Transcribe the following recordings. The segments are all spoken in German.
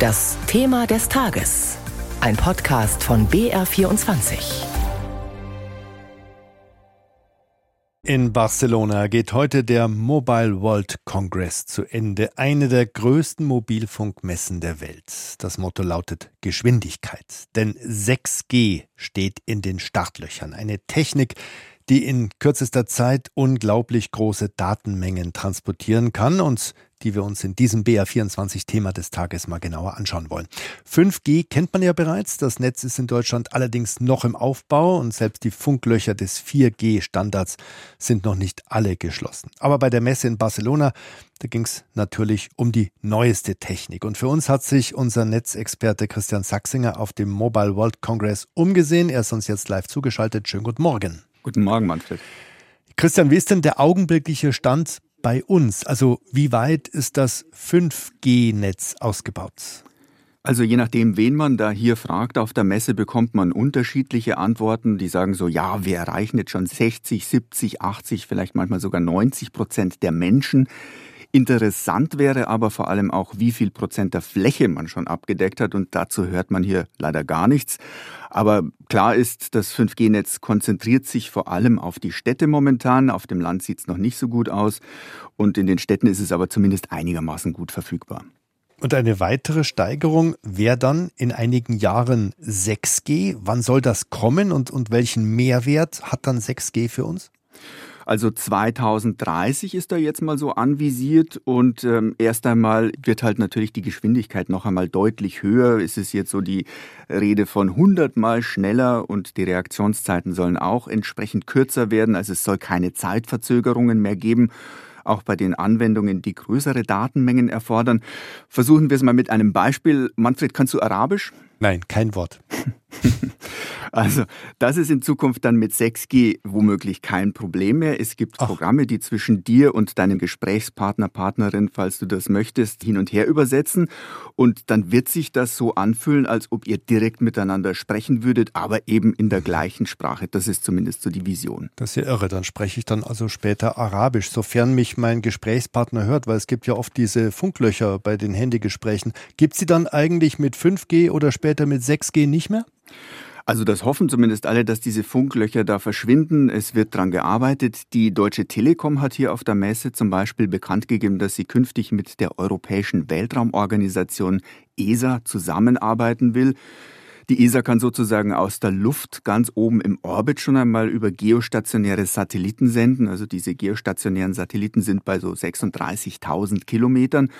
Das Thema des Tages. Ein Podcast von BR24. In Barcelona geht heute der Mobile World Congress zu Ende, eine der größten Mobilfunkmessen der Welt. Das Motto lautet Geschwindigkeit, denn 6G steht in den Startlöchern, eine Technik, die in kürzester Zeit unglaublich große Datenmengen transportieren kann und die wir uns in diesem BR24-Thema des Tages mal genauer anschauen wollen. 5G kennt man ja bereits. Das Netz ist in Deutschland allerdings noch im Aufbau und selbst die Funklöcher des 4G-Standards sind noch nicht alle geschlossen. Aber bei der Messe in Barcelona, da ging es natürlich um die neueste Technik. Und für uns hat sich unser Netzexperte Christian Sachsinger auf dem Mobile World Congress umgesehen. Er ist uns jetzt live zugeschaltet. Schönen guten Morgen. Guten Morgen, Manfred. Christian, wie ist denn der augenblickliche Stand bei uns? Also wie weit ist das 5G-Netz ausgebaut? Also je nachdem, wen man da hier fragt auf der Messe, bekommt man unterschiedliche Antworten. Die sagen so, ja, wir erreichen jetzt schon 60, 70, 80, vielleicht manchmal sogar 90 Prozent der Menschen. Interessant wäre aber vor allem auch, wie viel Prozent der Fläche man schon abgedeckt hat. Und dazu hört man hier leider gar nichts. Aber klar ist, das 5G-Netz konzentriert sich vor allem auf die Städte momentan. Auf dem Land sieht es noch nicht so gut aus. Und in den Städten ist es aber zumindest einigermaßen gut verfügbar. Und eine weitere Steigerung wäre dann in einigen Jahren 6G. Wann soll das kommen und, und welchen Mehrwert hat dann 6G für uns? Also 2030 ist da jetzt mal so anvisiert und ähm, erst einmal wird halt natürlich die Geschwindigkeit noch einmal deutlich höher. Es ist jetzt so die Rede von 100 mal schneller und die Reaktionszeiten sollen auch entsprechend kürzer werden. Also es soll keine Zeitverzögerungen mehr geben auch bei den Anwendungen, die größere Datenmengen erfordern. Versuchen wir es mal mit einem Beispiel. Manfred, kannst du Arabisch? Nein, kein Wort. Also, das ist in Zukunft dann mit 6G womöglich kein Problem mehr. Es gibt Ach. Programme, die zwischen dir und deinem Gesprächspartner, Partnerin, falls du das möchtest, hin und her übersetzen. Und dann wird sich das so anfühlen, als ob ihr direkt miteinander sprechen würdet, aber eben in der gleichen Sprache. Das ist zumindest so die Vision. Das ist ja irre. Dann spreche ich dann also später Arabisch, sofern mich mein Gesprächspartner hört, weil es gibt ja oft diese Funklöcher bei den Handygesprächen. Gibt sie dann eigentlich mit 5G oder später mit 6G nicht mehr? Also das hoffen zumindest alle, dass diese Funklöcher da verschwinden. Es wird dran gearbeitet. Die Deutsche Telekom hat hier auf der Messe zum Beispiel bekannt gegeben, dass sie künftig mit der Europäischen Weltraumorganisation ESA zusammenarbeiten will. Die ESA kann sozusagen aus der Luft ganz oben im Orbit schon einmal über geostationäre Satelliten senden. Also diese geostationären Satelliten sind bei so 36.000 Kilometern.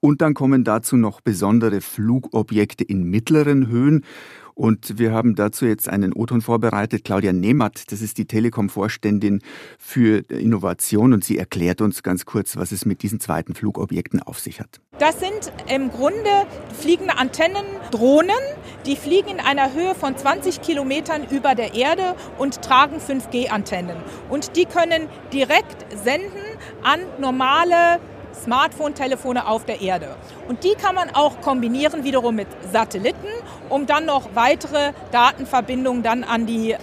Und dann kommen dazu noch besondere Flugobjekte in mittleren Höhen. Und wir haben dazu jetzt einen O-Ton vorbereitet. Claudia Nehmatt, das ist die Telekom-Vorständin für Innovation und sie erklärt uns ganz kurz, was es mit diesen zweiten Flugobjekten auf sich hat. Das sind im Grunde fliegende Antennen, Drohnen, die fliegen in einer Höhe von 20 Kilometern über der Erde und tragen 5G-Antennen. Und die können direkt senden an normale Smartphone-Telefone auf der Erde. Und die kann man auch kombinieren wiederum mit Satelliten, um dann noch weitere Datenverbindungen dann an die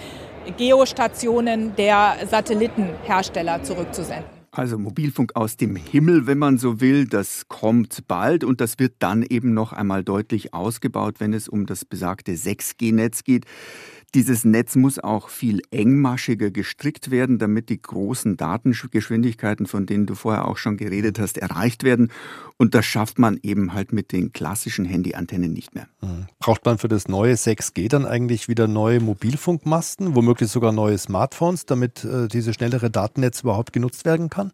Geostationen der Satellitenhersteller zurückzusenden. Also Mobilfunk aus dem Himmel, wenn man so will, das kommt bald und das wird dann eben noch einmal deutlich ausgebaut, wenn es um das besagte 6G-Netz geht. Dieses Netz muss auch viel engmaschiger gestrickt werden, damit die großen Datengeschwindigkeiten, von denen du vorher auch schon geredet hast, erreicht werden. Und das schafft man eben halt mit den klassischen Handyantennen nicht mehr. Hm. Braucht man für das neue 6G dann eigentlich wieder neue Mobilfunkmasten, womöglich sogar neue Smartphones, damit äh, diese schnellere Datennetz überhaupt genutzt werden kann?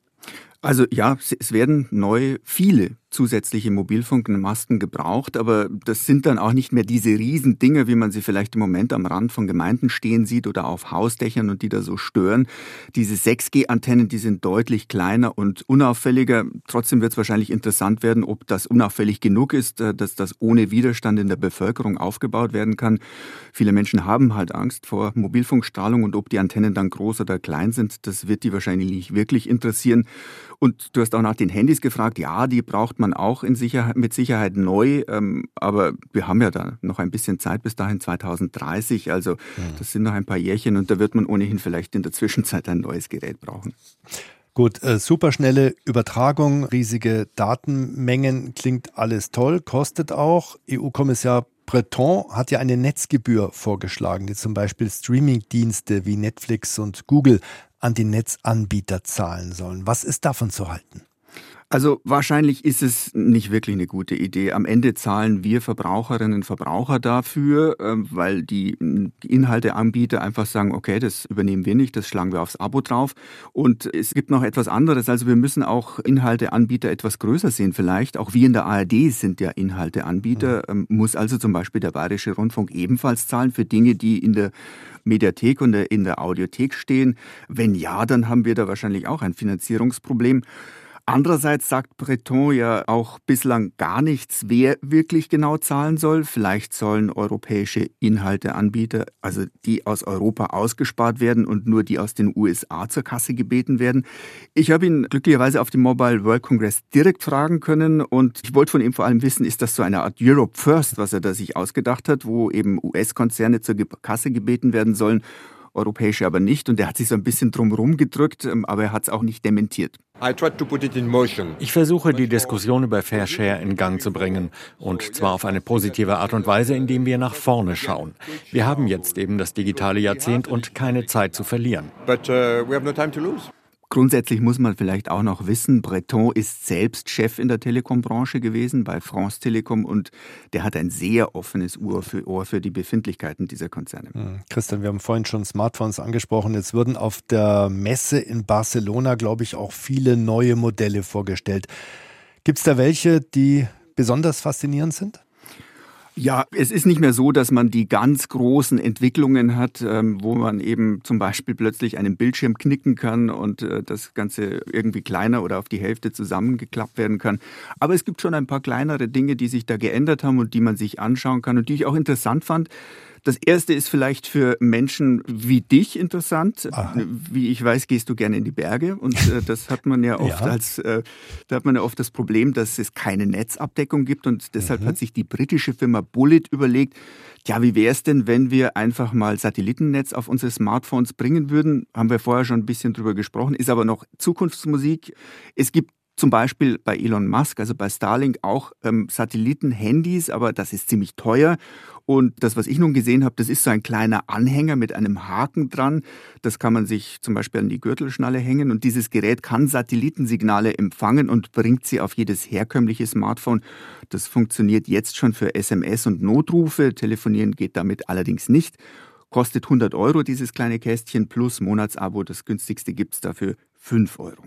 Also ja, es werden neu viele zusätzliche Mobilfunkmasten gebraucht, aber das sind dann auch nicht mehr diese Riesendinger, wie man sie vielleicht im Moment am Rand von Gemeinden stehen sieht oder auf Hausdächern und die da so stören. Diese 6G-Antennen, die sind deutlich kleiner und unauffälliger. Trotzdem wird es wahrscheinlich interessant werden, ob das unauffällig genug ist, äh, dass das ohne Widerstand in der Bevölkerung aufgebaut werden kann. Viele Menschen haben halt Angst vor Mobilfunkstrahlung und ob die Antennen dann groß oder klein sind, das wird die wahrscheinlich nicht wirklich interessieren. Und du hast auch nach den Handys gefragt. Ja, die braucht man auch in Sicherheit, mit Sicherheit neu. Ähm, aber wir haben ja da noch ein bisschen Zeit bis dahin 2030. Also das sind noch ein paar Jährchen und da wird man ohnehin vielleicht in der Zwischenzeit ein neues Gerät brauchen. Gut, äh, superschnelle Übertragung, riesige Datenmengen, klingt alles toll, kostet auch. EU-Kommissar Breton hat ja eine Netzgebühr vorgeschlagen, die zum Beispiel Streamingdienste wie Netflix und Google an die Netzanbieter zahlen sollen. Was ist davon zu halten? Also wahrscheinlich ist es nicht wirklich eine gute Idee. Am Ende zahlen wir Verbraucherinnen und Verbraucher dafür, ähm, weil die Inhalteanbieter einfach sagen, okay, das übernehmen wir nicht, das schlagen wir aufs Abo drauf. Und es gibt noch etwas anderes. Also wir müssen auch Inhalteanbieter etwas größer sehen vielleicht. Auch wir in der ARD sind ja Inhalteanbieter. Mhm. Ähm, muss also zum Beispiel der Bayerische Rundfunk ebenfalls zahlen für Dinge, die in der Mediathek und in der Audiothek stehen? Wenn ja, dann haben wir da wahrscheinlich auch ein Finanzierungsproblem. Andererseits sagt Breton ja auch bislang gar nichts, wer wirklich genau zahlen soll. Vielleicht sollen europäische Inhalteanbieter, also die aus Europa ausgespart werden und nur die aus den USA zur Kasse gebeten werden. Ich habe ihn glücklicherweise auf dem Mobile World Congress direkt fragen können und ich wollte von ihm vor allem wissen, ist das so eine Art Europe First, was er da sich ausgedacht hat, wo eben US-Konzerne zur Kasse gebeten werden sollen europäische aber nicht. Und er hat sich so ein bisschen drumherum gedrückt, ähm, aber er hat es auch nicht dementiert. Ich versuche, die Diskussion über Fair Share in Gang zu bringen. Und zwar auf eine positive Art und Weise, indem wir nach vorne schauen. Wir haben jetzt eben das digitale Jahrzehnt und keine Zeit zu verlieren. But, uh, Grundsätzlich muss man vielleicht auch noch wissen, Breton ist selbst Chef in der Telekombranche gewesen bei France Telekom und der hat ein sehr offenes Ohr für, Ohr für die Befindlichkeiten dieser Konzerne. Hm, Christian, wir haben vorhin schon Smartphones angesprochen. Jetzt würden auf der Messe in Barcelona, glaube ich, auch viele neue Modelle vorgestellt. Gibt es da welche, die besonders faszinierend sind? Ja, es ist nicht mehr so, dass man die ganz großen Entwicklungen hat, ähm, wo man eben zum Beispiel plötzlich einen Bildschirm knicken kann und äh, das Ganze irgendwie kleiner oder auf die Hälfte zusammengeklappt werden kann. Aber es gibt schon ein paar kleinere Dinge, die sich da geändert haben und die man sich anschauen kann und die ich auch interessant fand. Das erste ist vielleicht für Menschen wie dich interessant. Aha. Wie ich weiß, gehst du gerne in die Berge und äh, das hat man ja oft ja. als, äh, da hat man ja oft das Problem, dass es keine Netzabdeckung gibt und deshalb mhm. hat sich die britische Firma Bullet überlegt, ja, wie wäre es denn, wenn wir einfach mal Satellitennetz auf unsere Smartphones bringen würden? Haben wir vorher schon ein bisschen drüber gesprochen, ist aber noch Zukunftsmusik. Es gibt zum Beispiel bei Elon Musk, also bei Starlink auch ähm, Satelliten-Handys, aber das ist ziemlich teuer. Und das, was ich nun gesehen habe, das ist so ein kleiner Anhänger mit einem Haken dran. Das kann man sich zum Beispiel an die Gürtelschnalle hängen. Und dieses Gerät kann Satellitensignale empfangen und bringt sie auf jedes herkömmliche Smartphone. Das funktioniert jetzt schon für SMS und Notrufe. Telefonieren geht damit allerdings nicht. Kostet 100 Euro dieses kleine Kästchen plus Monatsabo. Das günstigste gibt es dafür 5 Euro.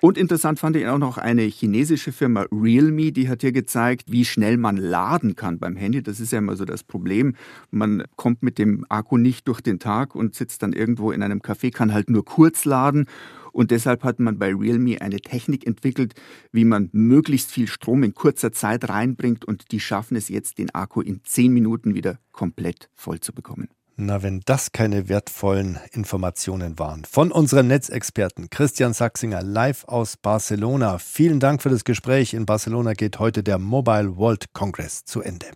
Und interessant fand ich auch noch eine chinesische Firma Realme, die hat hier gezeigt, wie schnell man laden kann beim Handy. Das ist ja immer so das Problem. Man kommt mit dem Akku nicht durch den Tag und sitzt dann irgendwo in einem Café, kann halt nur kurz laden. Und deshalb hat man bei Realme eine Technik entwickelt, wie man möglichst viel Strom in kurzer Zeit reinbringt. Und die schaffen es jetzt, den Akku in zehn Minuten wieder komplett voll zu bekommen. Na, wenn das keine wertvollen Informationen waren. Von unserem Netzexperten Christian Sachsinger live aus Barcelona. Vielen Dank für das Gespräch. In Barcelona geht heute der Mobile World Congress zu Ende.